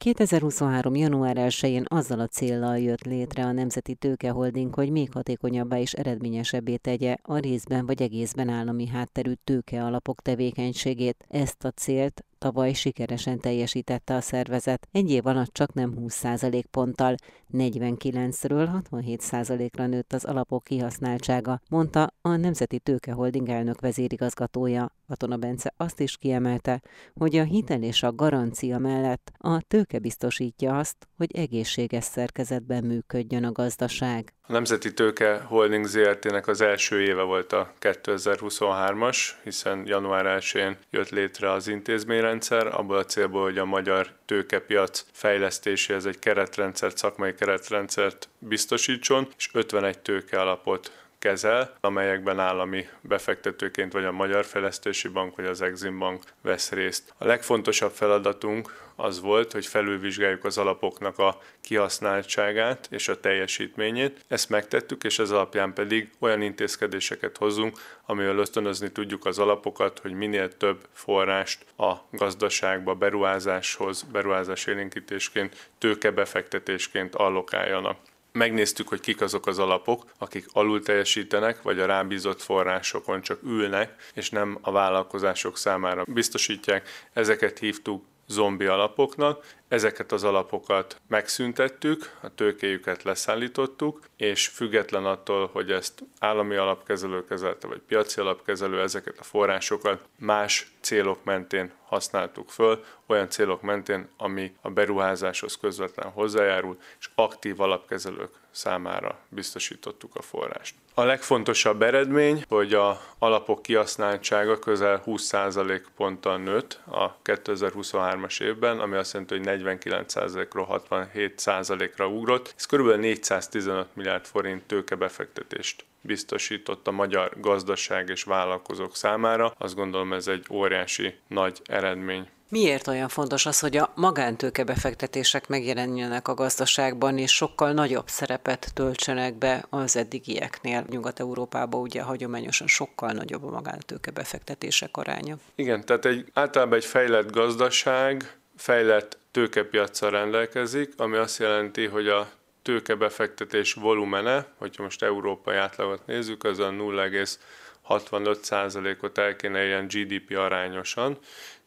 2023. január 1-én azzal a céllal jött létre a Nemzeti Tőkeholding, hogy még hatékonyabbá és eredményesebbé tegye a részben vagy egészben állami hátterű tőke alapok tevékenységét. Ezt a célt tavaly sikeresen teljesítette a szervezet. Egy év alatt csak nem 20% ponttal, 49-ről 67%-ra nőtt az alapok kihasználtsága, mondta a Nemzeti Tőkeholding elnök vezérigazgatója. Katona Bence azt is kiemelte, hogy a hitel és a garancia mellett a tőke biztosítja azt, hogy egészséges szerkezetben működjön a gazdaság. A Nemzeti Tőke Holding ZRT-nek az első éve volt a 2023-as, hiszen január 1-én jött létre az intézményrendszer, abból a célból, hogy a magyar tőkepiac fejlesztéséhez egy keretrendszert, szakmai keretrendszert biztosítson, és 51 tőke alapot kezel, amelyekben állami befektetőként vagy a Magyar Fejlesztési Bank vagy az Exim Bank vesz részt. A legfontosabb feladatunk az volt, hogy felülvizsgáljuk az alapoknak a kihasználtságát és a teljesítményét. Ezt megtettük, és ez alapján pedig olyan intézkedéseket hozunk, amivel ösztönözni tudjuk az alapokat, hogy minél több forrást a gazdaságba beruházáshoz, beruházás élénkítésként, tőkebefektetésként allokáljanak megnéztük, hogy kik azok az alapok, akik alul teljesítenek, vagy a rábízott forrásokon csak ülnek, és nem a vállalkozások számára biztosítják. Ezeket hívtuk zombi alapoknak. Ezeket az alapokat megszüntettük, a tőkéjüket leszállítottuk, és független attól, hogy ezt állami alapkezelő kezelte, vagy piaci alapkezelő, ezeket a forrásokat más célok mentén használtuk föl, olyan célok mentén, ami a beruházáshoz közvetlen hozzájárul, és aktív alapkezelők számára biztosítottuk a forrást. A legfontosabb eredmény, hogy a alapok kihasználtsága közel 20% ponttal nőtt a 2023-as évben, ami azt jelenti, hogy 49%-ról 67%-ra ugrott. Ez kb. 415 milliárd forint tőkebefektetést biztosított a magyar gazdaság és vállalkozók számára. Azt gondolom ez egy óriási nagy eredmény. Miért olyan fontos az, hogy a magántőkebefektetések megjelenjenek a gazdaságban, és sokkal nagyobb szerepet töltsenek be az eddigieknél? Nyugat-Európában ugye hagyományosan sokkal nagyobb a magántőkebefektetések aránya. Igen, tehát egy, általában egy fejlett gazdaság fejlett tőkepiacsal rendelkezik, ami azt jelenti, hogy a tőkebefektetés volumene, hogyha most európai átlagot nézzük, az a 0,65%-ot el kéne ilyen GDP arányosan,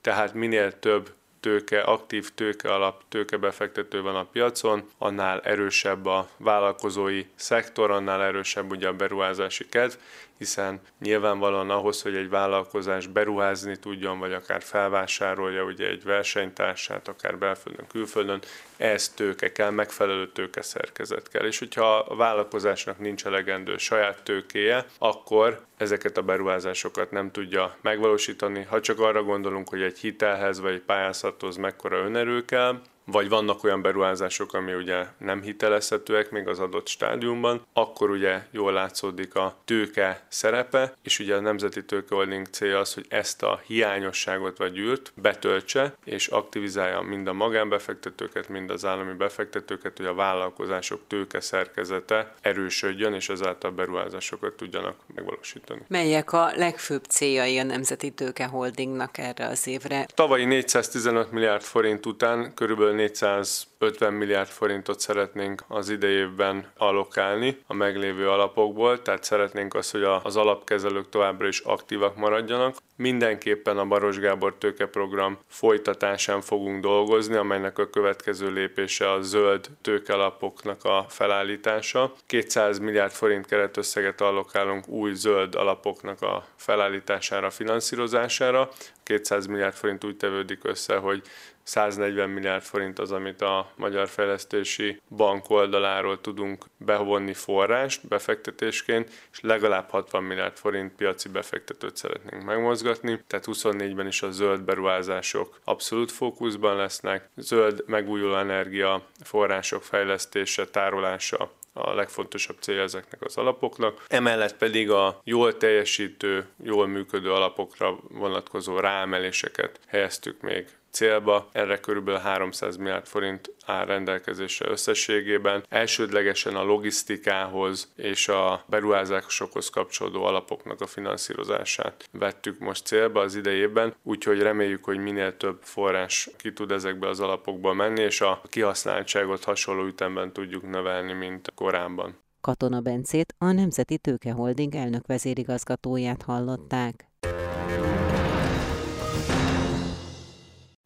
tehát minél több tőke, aktív tőke alap, tőkebefektető van a piacon, annál erősebb a vállalkozói szektor, annál erősebb ugye a beruházási kedv, hiszen nyilvánvalóan ahhoz, hogy egy vállalkozás beruházni tudjon, vagy akár felvásárolja ugye egy versenytársát, akár belföldön, külföldön, ez tőke kell, megfelelő tőke szerkezet kell. És hogyha a vállalkozásnak nincs elegendő saját tőkéje, akkor ezeket a beruházásokat nem tudja megvalósítani. Ha csak arra gondolunk, hogy egy hitelhez vagy egy pályázathoz mekkora önerő kell, vagy vannak olyan beruházások, ami ugye nem hitelezhetőek még az adott stádiumban, akkor ugye jól látszódik a tőke szerepe, és ugye a Nemzeti Tőkeholding célja az, hogy ezt a hiányosságot vagy űrt betöltse, és aktivizálja mind a magánbefektetőket, mind az állami befektetőket, hogy a vállalkozások tőke szerkezete erősödjön, és ezáltal beruházásokat tudjanak megvalósítani. Melyek a legfőbb céljai a Nemzeti Tőkeholdingnak erre az évre? Tavalyi 415 milliárd forint után körülbelül 450 milliárd forintot szeretnénk az idejében allokálni a meglévő alapokból, tehát szeretnénk azt, hogy az alapkezelők továbbra is aktívak maradjanak. Mindenképpen a Baros Gábor tőkeprogram folytatásán fogunk dolgozni, amelynek a következő lépése a zöld tőkelapoknak a felállítása. 200 milliárd forint keretösszeget allokálunk új zöld alapoknak a felállítására, finanszírozására. 200 milliárd forint úgy tevődik össze, hogy 140 milliárd forint az, amit a Magyar Fejlesztési Bank oldaláról tudunk bevonni forrást befektetésként, és legalább 60 milliárd forint piaci befektetőt szeretnénk megmozgatni, tehát 24-ben is a zöld beruházások abszolút fókuszban lesznek, zöld megújuló energia források fejlesztése, tárolása a legfontosabb célja ezeknek az alapoknak. Emellett pedig a jól teljesítő, jól működő alapokra vonatkozó ráemeléseket helyeztük még célba. Erre körülbelül 300 milliárd forint áll rendelkezésre összességében. Elsődlegesen a logisztikához és a beruházásokhoz kapcsolódó alapoknak a finanszírozását vettük most célba az idejében, úgyhogy reméljük, hogy minél több forrás ki tud ezekbe az alapokba menni, és a kihasználtságot hasonló ütemben tudjuk növelni, mint korábban. Katona Bencét, a Nemzeti Tőkeholding elnök vezérigazgatóját hallották.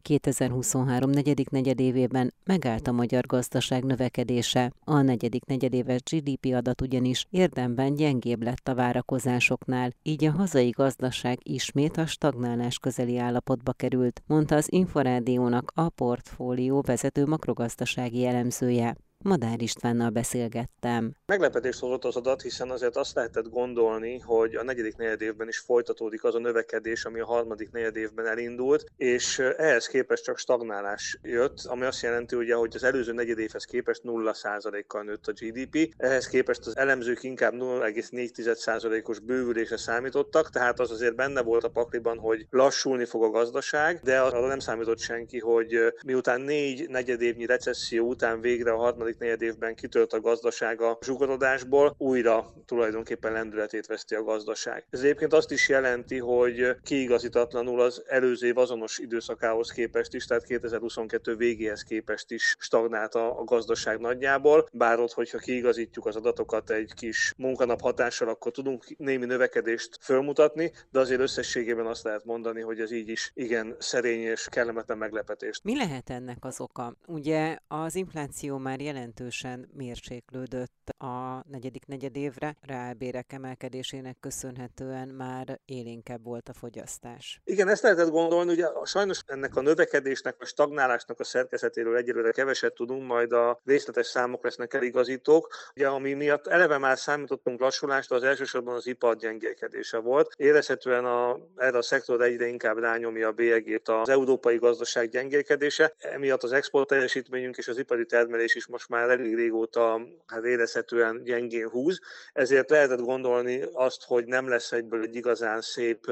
2023 negyedik negyedévében megállt a magyar gazdaság növekedése. A negyedik negyedéves GDP adat ugyanis érdemben gyengébb lett a várakozásoknál, így a hazai gazdaság ismét a stagnálás közeli állapotba került, mondta az Inforádiónak a portfólió vezető makrogazdasági elemzője. Madár Istvánnal beszélgettem. Meglepetést hozott az adat, hiszen azért azt lehetett gondolni, hogy a negyedik negyedévben is folytatódik az a növekedés, ami a harmadik negyedévben elindult, és ehhez képest csak stagnálás jött, ami azt jelenti, ugye, hogy az előző negyedévhez képest 0%-kal nőtt a GDP, ehhez képest az elemzők inkább 0,4%-os bővülésre számítottak, tehát az azért benne volt a pakliban, hogy lassulni fog a gazdaság, de arra nem számított senki, hogy miután négy negyedévnyi recesszió után végre a harmadik harmadik negyed évben kitölt a gazdaság a zsugorodásból, újra tulajdonképpen lendületét veszti a gazdaság. Ez egyébként azt is jelenti, hogy kiigazítatlanul az előző év azonos időszakához képest is, tehát 2022 végéhez képest is stagnált a gazdaság nagyjából, bár ott, hogyha kiigazítjuk az adatokat egy kis munkanap hatással, akkor tudunk némi növekedést fölmutatni, de azért összességében azt lehet mondani, hogy ez így is igen szerény és kellemetlen meglepetés. Mi lehet ennek az oka? Ugye az infláció már jelen jelentősen mérséklődött a negyedik negyedévre, reálbérek emelkedésének köszönhetően már élénkebb volt a fogyasztás. Igen, ezt lehetett gondolni, ugye sajnos ennek a növekedésnek, a stagnálásnak a szerkezetéről egyelőre keveset tudunk, majd a részletes számok lesznek eligazítók. Ugye, ami miatt eleve már számítottunk lassulást, az elsősorban az ipar gyengélkedése volt. Érezhetően a, erre a szektor egyre inkább rányomja a bélyegét az európai gazdaság gyengélkedése, emiatt az export teljesítményünk és az ipari termelés is most már elég régóta hát érezhetően gyengén húz, ezért lehetett gondolni azt, hogy nem lesz egyből egy igazán szép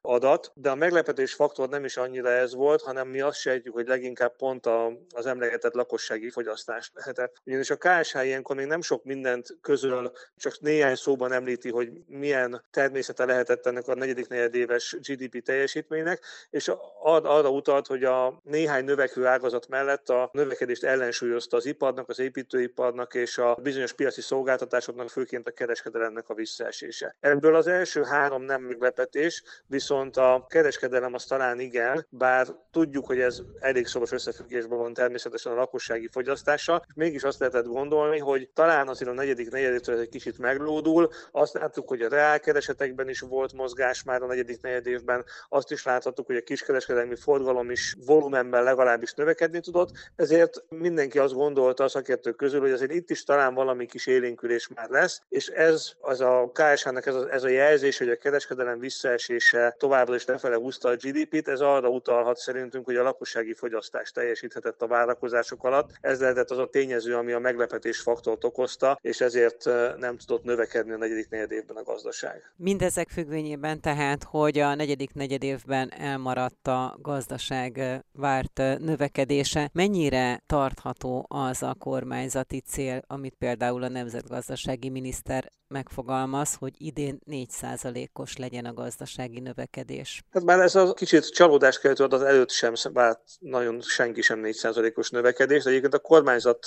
adat, de a meglepetés faktor nem is annyira ez volt, hanem mi azt sejtjük, hogy leginkább pont a, az emlegetett lakossági fogyasztás lehetett. Ugyanis a KSH ilyenkor még nem sok mindent közöl, csak néhány szóban említi, hogy milyen természete lehetett ennek a negyedik negyedéves GDP teljesítménynek, és arra utalt, hogy a néhány növekvő ágazat mellett a növekedést ellensúlyozta az iparnak, az építőiparnak és a bizonyos piaci szolgáltatásoknak, főként a kereskedelemnek a visszaesése. Ebből az első három nem meglepetés, viszont a kereskedelem az talán igen, bár tudjuk, hogy ez elég szoros összefüggésben van természetesen a lakossági fogyasztással, mégis azt lehetett gondolni, hogy talán azért a negyedik negyedévtől egy kicsit meglódul. Azt láttuk, hogy a reálkeresetekben is volt mozgás már a negyedik negyedévben, azt is láthattuk, hogy a kiskereskedelmi forgalom is volumenben legalábbis növekedni tudott, ezért mindenki azt gondolta, a szakértők közül, hogy azért itt is talán valami kis élénkülés már lesz, és ez az a KSH-nak ez a, ez a jelzés, hogy a kereskedelem visszaesése továbbra is lefele húzta a GDP-t, ez arra utalhat szerintünk, hogy a lakossági fogyasztás teljesíthetett a várakozások alatt. Ez lehetett az a tényező, ami a meglepetés faktort okozta, és ezért nem tudott növekedni a negyedik negyed évben a gazdaság. Mindezek függvényében tehát, hogy a negyedik negyed évben elmaradt a gazdaság várt növekedése, mennyire tartható az a kormányzati cél, amit például a nemzetgazdasági miniszter megfogalmaz, hogy idén 4%-os legyen a gazdasági növekedés. Hát már ez a kicsit csalódás keltő az előtt sem vált nagyon senki sem 4%-os növekedés, de egyébként a kormányzat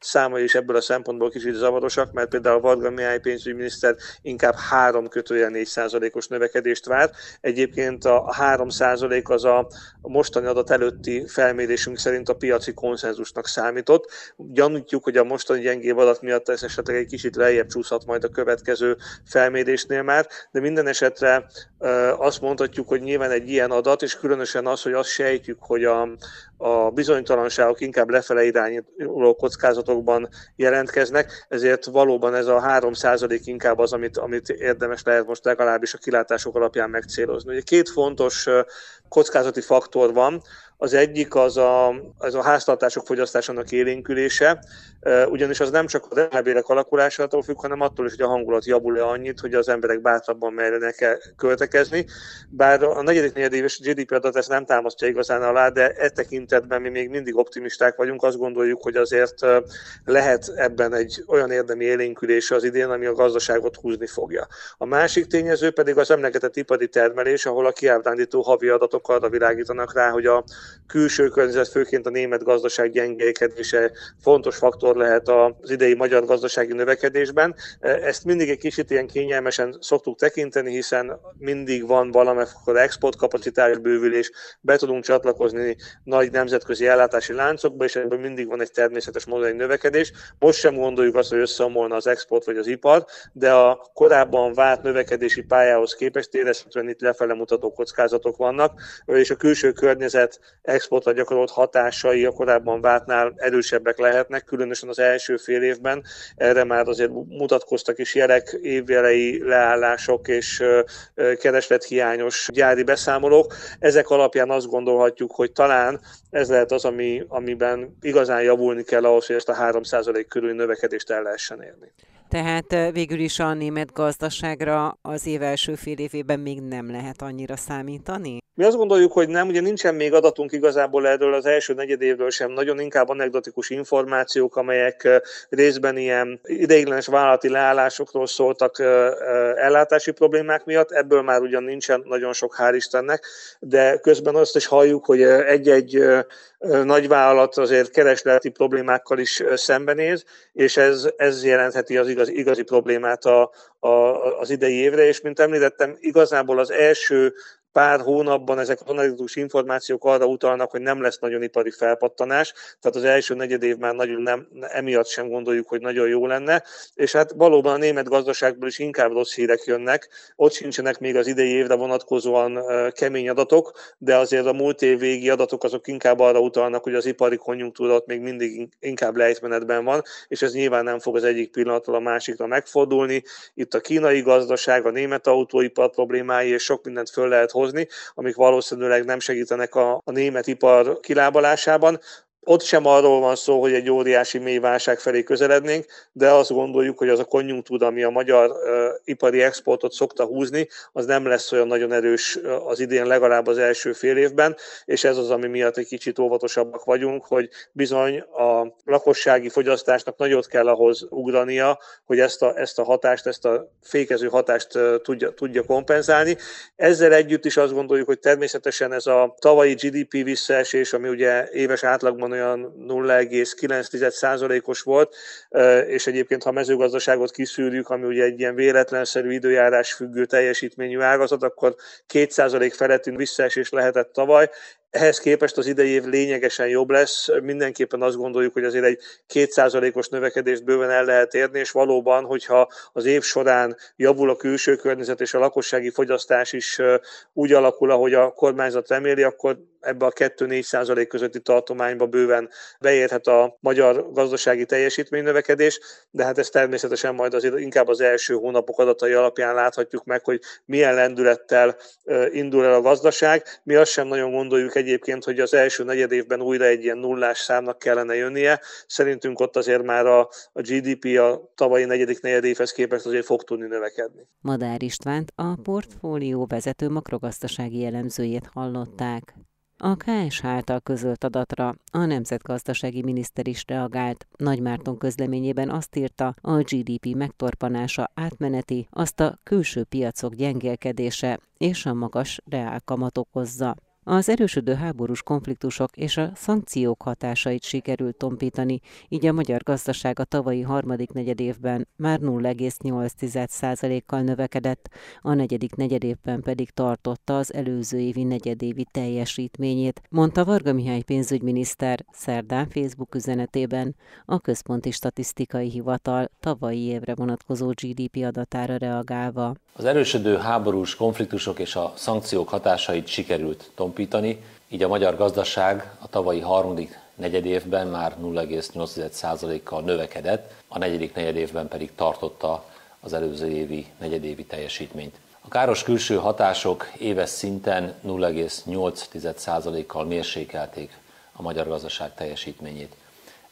számai is ebből a szempontból kicsit zavarosak, mert például Varga Mihály pénzügyminiszter inkább 3 kötője 4%-os növekedést várt. Egyébként a 3% az a mostani adat előtti felmérésünk szerint a piaci konszenzusnak számított. Gyanítjuk, hogy a mostani gyengébb adat miatt ez esetleg egy kicsit lejjebb csúszhat majd a következő felmérésnél már, de minden esetre azt mondhatjuk, hogy nyilván egy ilyen adat, és különösen az, hogy azt sejtjük, hogy a, a bizonytalanságok inkább lefele irányuló kockázatokban jelentkeznek, ezért valóban ez a 3% inkább az, amit, amit érdemes lehet most legalábbis a kilátások alapján megcélozni. Ugye két fontos kockázati faktor van, az egyik az a, az a háztartások fogyasztásának élénkülése, ugyanis az nem csak az elbérek alakulásától függ, hanem attól is, hogy a hangulat javul-e annyit, hogy az emberek bátrabban merjenek költekezni. Bár a negyedik negyedéves GDP adat ezt nem támasztja igazán alá, de e tekintetben mi még mindig optimisták vagyunk, azt gondoljuk, hogy azért lehet ebben egy olyan érdemi élénkülés az idén, ami a gazdaságot húzni fogja. A másik tényező pedig az emlegetett ipari termelés, ahol a kiábrándító havi adatok arra világítanak rá, hogy a külső környezet, főként a német gazdaság gyengélkedése fontos faktor lehet az idei magyar gazdasági növekedésben. Ezt mindig egy kicsit ilyen kényelmesen szoktuk tekinteni, hiszen mindig van valamikor exportkapacitás bővülés, be tudunk csatlakozni nagy nemzetközi ellátási láncokba, és ebből mindig van egy természetes módon növekedés. Most sem gondoljuk azt, hogy összeomolna az export vagy az ipar, de a korábban várt növekedési pályához képest érezhetően itt lefele mutató kockázatok vannak, és a külső környezet exportra gyakorolt hatásai a korábban vártnál erősebbek lehetnek, különösen az első fél évben. Erre már azért mutatkoztak is jelek, évjelei leállások és kereslethiányos gyári beszámolók. Ezek alapján azt gondolhatjuk, hogy talán ez lehet az, ami, amiben igazán javulni kell ahhoz, hogy ezt a 3% körüli növekedést el lehessen érni. Tehát végül is a német gazdaságra az év első fél évében még nem lehet annyira számítani? Mi azt gondoljuk, hogy nem, ugye nincsen még adatunk igazából erről az első negyed évről sem, nagyon inkább anekdotikus információk, amelyek részben ilyen ideiglenes vállalati leállásokról szóltak ellátási problémák miatt, ebből már ugyan nincsen nagyon sok, hál' Istennek, de közben azt is halljuk, hogy egy-egy nagyvállalat azért keresleti problémákkal is szembenéz, és ez, ez jelentheti az igazi, igazi problémát a, a, az idei évre, és mint említettem, igazából az első pár hónapban ezek analitikus információk arra utalnak, hogy nem lesz nagyon ipari felpattanás, tehát az első negyed év már nagyon nem, emiatt sem gondoljuk, hogy nagyon jó lenne, és hát valóban a német gazdaságból is inkább rossz hírek jönnek, ott sincsenek még az idei évre vonatkozóan kemény adatok, de azért a múlt év végi adatok azok inkább arra utalnak, hogy az ipari konjunktúra ott még mindig inkább lejtmenetben van, és ez nyilván nem fog az egyik pillanatról a másikra megfordulni. Itt a kínai gazdaság, a német autóipar problémái, és sok mindent föl lehet hozni, amik valószínűleg nem segítenek a, a német ipar kilábalásában. Ott sem arról van szó, hogy egy óriási mély válság felé közelednénk, de azt gondoljuk, hogy az a konjunktúra, ami a magyar uh, ipari exportot szokta húzni, az nem lesz olyan nagyon erős az idén legalább az első fél évben, és ez az, ami miatt egy kicsit óvatosabbak vagyunk, hogy bizony a lakossági fogyasztásnak nagyot kell ahhoz ugrania, hogy ezt a, ezt a hatást, ezt a fékező hatást uh, tudja, tudja kompenzálni. Ezzel együtt is azt gondoljuk, hogy természetesen ez a tavalyi GDP visszaesés, ami ugye éves átlagban olyan 0,9%-os volt, és egyébként ha mezőgazdaságot kiszűrjük, ami ugye egy ilyen véletlenszerű időjárás függő teljesítményű ágazat, akkor 2% felettünk visszaesés lehetett tavaly, ehhez képest az idei év lényegesen jobb lesz. Mindenképpen azt gondoljuk, hogy azért egy kétszázalékos növekedést bőven el lehet érni, és valóban, hogyha az év során javul a külső környezet és a lakossági fogyasztás is úgy alakul, ahogy a kormányzat reméli, akkor ebbe a 2-4 százalék közötti tartományba bőven beérhet a magyar gazdasági teljesítménynövekedés, de hát ez természetesen majd azért inkább az első hónapok adatai alapján láthatjuk meg, hogy milyen lendülettel indul el a gazdaság. Mi azt sem nagyon gondoljuk egyébként, hogy az első negyed évben újra egy ilyen nullás számnak kellene jönnie. Szerintünk ott azért már a, a GDP a tavalyi negyedik negyed évhez képest azért fog tudni növekedni. Madár Istvánt a portfólió vezető makrogazdasági elemzőjét hallották. A KSH által közölt adatra a nemzetgazdasági miniszter is reagált. Nagy Márton közleményében azt írta, a GDP megtorpanása átmeneti, azt a külső piacok gyengélkedése és a magas reálkamat okozza. Az erősödő háborús konfliktusok és a szankciók hatásait sikerült tompítani, így a magyar gazdaság a tavalyi harmadik negyedévben már 0,8%-kal növekedett, a negyedik negyedévben pedig tartotta az előző évi negyedévi teljesítményét, mondta Varga Mihály pénzügyminiszter szerdán Facebook üzenetében a Központi Statisztikai Hivatal tavalyi évre vonatkozó GDP adatára reagálva. Az erősödő háborús konfliktusok és a szankciók hatásait sikerült tompítani tompítani, így a magyar gazdaság a tavalyi harmadik negyedévben már 0,8%-kal növekedett, a negyedik negyedévben pedig tartotta az előző évi negyedévi teljesítményt. A káros külső hatások éves szinten 0,8%-kal mérsékelték a magyar gazdaság teljesítményét.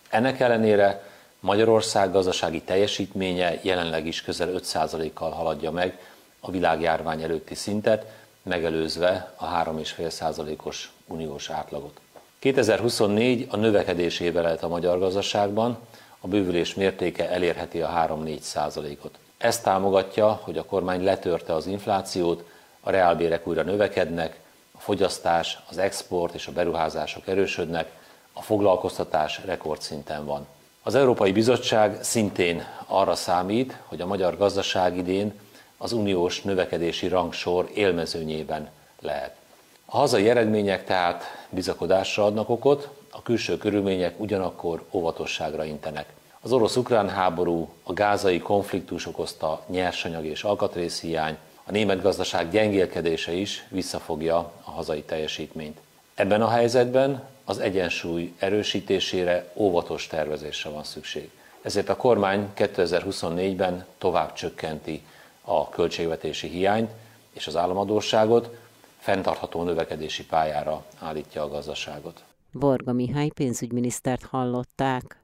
Ennek ellenére Magyarország gazdasági teljesítménye jelenleg is közel 5%-kal haladja meg a világjárvány előtti szintet, megelőzve a 3,5%-os uniós átlagot. 2024 a növekedés éve lehet a magyar gazdaságban, a bővülés mértéke elérheti a 3-4 százalékot. Ez támogatja, hogy a kormány letörte az inflációt, a reálbérek újra növekednek, a fogyasztás, az export és a beruházások erősödnek, a foglalkoztatás rekordszinten van. Az Európai Bizottság szintén arra számít, hogy a magyar gazdaság idén az uniós növekedési rangsor élmezőnyében lehet. A hazai eredmények tehát bizakodásra adnak okot, a külső körülmények ugyanakkor óvatosságra intenek. Az orosz-ukrán háború, a gázai konfliktus okozta nyersanyag és alkatrészhiány, a német gazdaság gyengélkedése is visszafogja a hazai teljesítményt. Ebben a helyzetben az egyensúly erősítésére óvatos tervezésre van szükség. Ezért a kormány 2024-ben tovább csökkenti a költségvetési hiányt és az államadóságot, fenntartható növekedési pályára állítja a gazdaságot. Varga Mihály pénzügyminisztert hallották.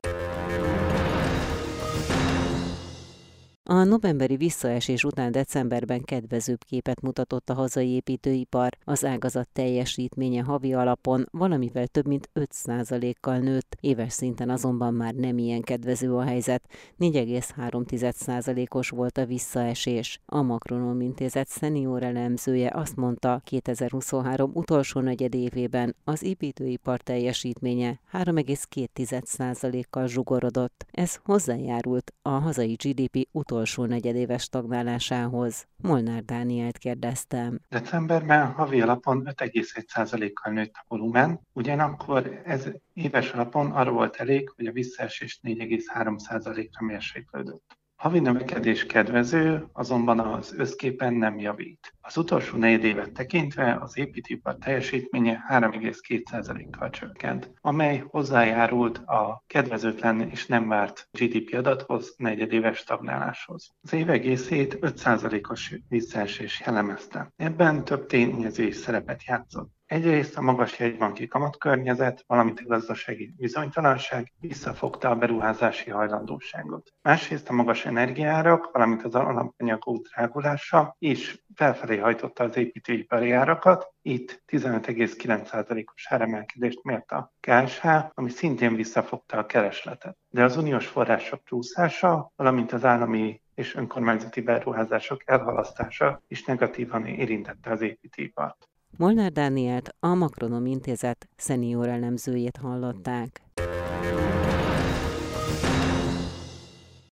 A novemberi visszaesés után decemberben kedvezőbb képet mutatott a hazai építőipar, az ágazat teljesítménye havi alapon valamivel több mint 5%-kal nőtt, éves szinten azonban már nem ilyen kedvező a helyzet, 4,3%-os volt a visszaesés. A Makronom Intézet szenior elemzője azt mondta, 2023 utolsó negyedévében az építőipar teljesítménye 3,2%-kal zsugorodott. Ez hozzájárult a hazai GDP utolsó utolsó negyedéves stagnálásához. Molnár Dánielt kérdeztem. Decemberben havi alapon 5,1%-kal nőtt a volumen, ugyanakkor ez éves alapon arra volt elég, hogy a visszaesés 4,3%-ra mérséklődött. Havi növekedés kedvező, azonban az összképen nem javít. Az utolsó négy évet tekintve az építőipar teljesítménye 3,2%-kal csökkent, amely hozzájárult a kedvezőtlen és nem várt GDP adathoz, negyedéves stagnáláshoz. Az év egészét 5%-os visszaesés jellemezte. Ebben több tényező is szerepet játszott. Egyrészt a magas jegybanki kamatkörnyezet, valamint a gazdasági bizonytalanság visszafogta a beruházási hajlandóságot. Másrészt a magas energiárak, valamint az alapanyagok drágulása is felfelé hajtotta az építőipari árakat. Itt 15,9%-os áremelkedést mért a KSH, ami szintén visszafogta a keresletet. De az uniós források csúszása, valamint az állami és önkormányzati beruházások elhalasztása is negatívan érintette az építőipart. Molnár Dánielt, a Makronom Intézet szenior elemzőjét hallották.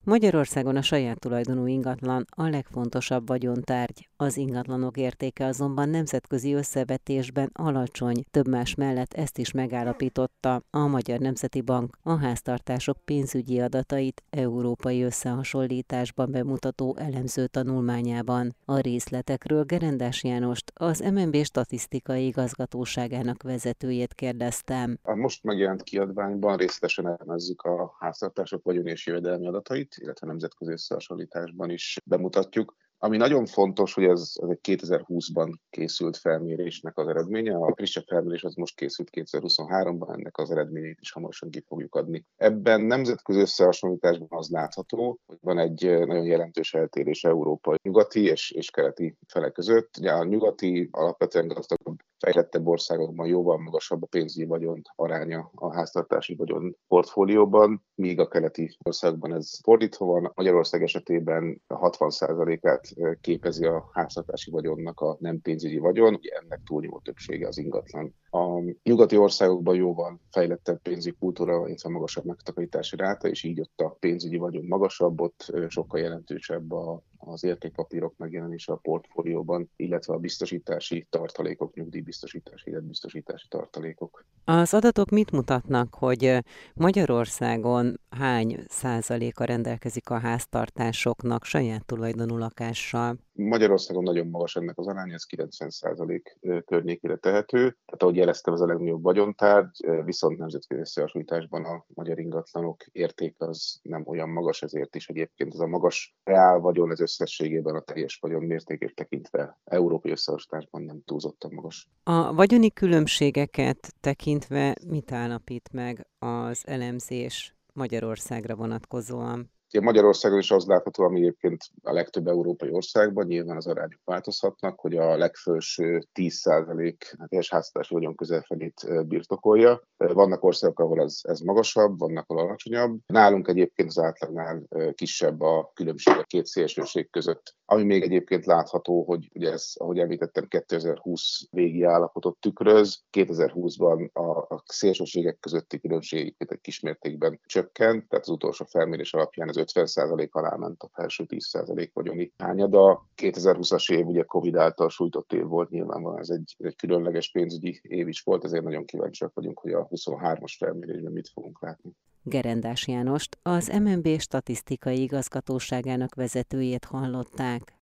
Magyarországon a saját tulajdonú ingatlan a legfontosabb vagyontárgy. Az ingatlanok értéke azonban nemzetközi összevetésben alacsony, több más mellett ezt is megállapította a Magyar Nemzeti Bank a háztartások pénzügyi adatait európai összehasonlításban bemutató elemző tanulmányában. A részletekről Gerendás Jánost, az MNB statisztikai igazgatóságának vezetőjét kérdeztem. A most megjelent kiadványban részletesen elemezzük a háztartások vagyon és jövedelmi adatait, illetve nemzetközi összehasonlításban is bemutatjuk. Ami nagyon fontos, hogy ez, ez egy 2020-ban készült felmérésnek az eredménye. A frissebb felmérés az most készült 2023-ban, ennek az eredményeit is hamarosan ki fogjuk adni. Ebben nemzetközi összehasonlításban az látható, hogy van egy nagyon jelentős eltérés európai nyugati és, és keleti fele között. Ugye a nyugati alapvetően gazdagabb fejlettebb országokban jóval magasabb a pénzügyi vagyon aránya a háztartási vagyon portfólióban, míg a keleti országban ez fordítva van. Magyarország esetében 60%-át képezi a háztartási vagyonnak a nem pénzügyi vagyon, ugye ennek túlnyomó többsége az ingatlan. A nyugati országokban jóval fejlettebb pénzügyi kultúra, illetve magasabb megtakarítási ráta, és így ott a pénzügyi vagyon magasabb, ott sokkal jelentősebb a, az értékpapírok megjelenése a portfólióban, illetve a biztosítási tartalékok, nyugdíjbiztosítási, életbiztosítási tartalékok. Az adatok mit mutatnak, hogy Magyarországon hány százaléka rendelkezik a háztartásoknak saját tulajdonú lakással? Magyarországon nagyon magas ennek az aránya, ez 90 százalék környékére tehető. Tehát ahogy jeleztem, ez a legnagyobb vagyontárgy, viszont nemzetközi összehasonlításban a magyar ingatlanok értéke az nem olyan magas, ezért is egyébként ez a magas reál vagyon, ez összességében a teljes vagyon mértékét tekintve európai összehasonlításban nem túlzottan magas. A vagyoni különbségeket tekintve mit állapít meg az elemzés Magyarországra vonatkozóan? Magyarországon is az látható, ami egyébként a legtöbb európai országban, nyilván az arányok változhatnak, hogy a legfelső 10% hát teljes háztartási vagyon közelfelét birtokolja. Vannak országok, ahol ez, ez magasabb, vannak, ahol alacsonyabb. Nálunk egyébként az átlagnál kisebb a különbség a két szélsőség között. Ami még egyébként látható, hogy ugye ez, ahogy említettem, 2020 végi állapotot tükröz. 2020-ban a, a szélsőségek közötti különbség egy kismértékben csökkent, tehát az utolsó felmérés alapján ez 50% alá ment a felső 10% vagyoni hányada. 2020-as év ugye Covid által sújtott év volt, nyilvánvalóan ez egy, egy különleges pénzügyi év is volt, ezért nagyon kíváncsiak vagyunk, hogy a 23-as felmérésben mit fogunk látni. Gerendás Jánost, az MNB statisztikai igazgatóságának vezetőjét hallották.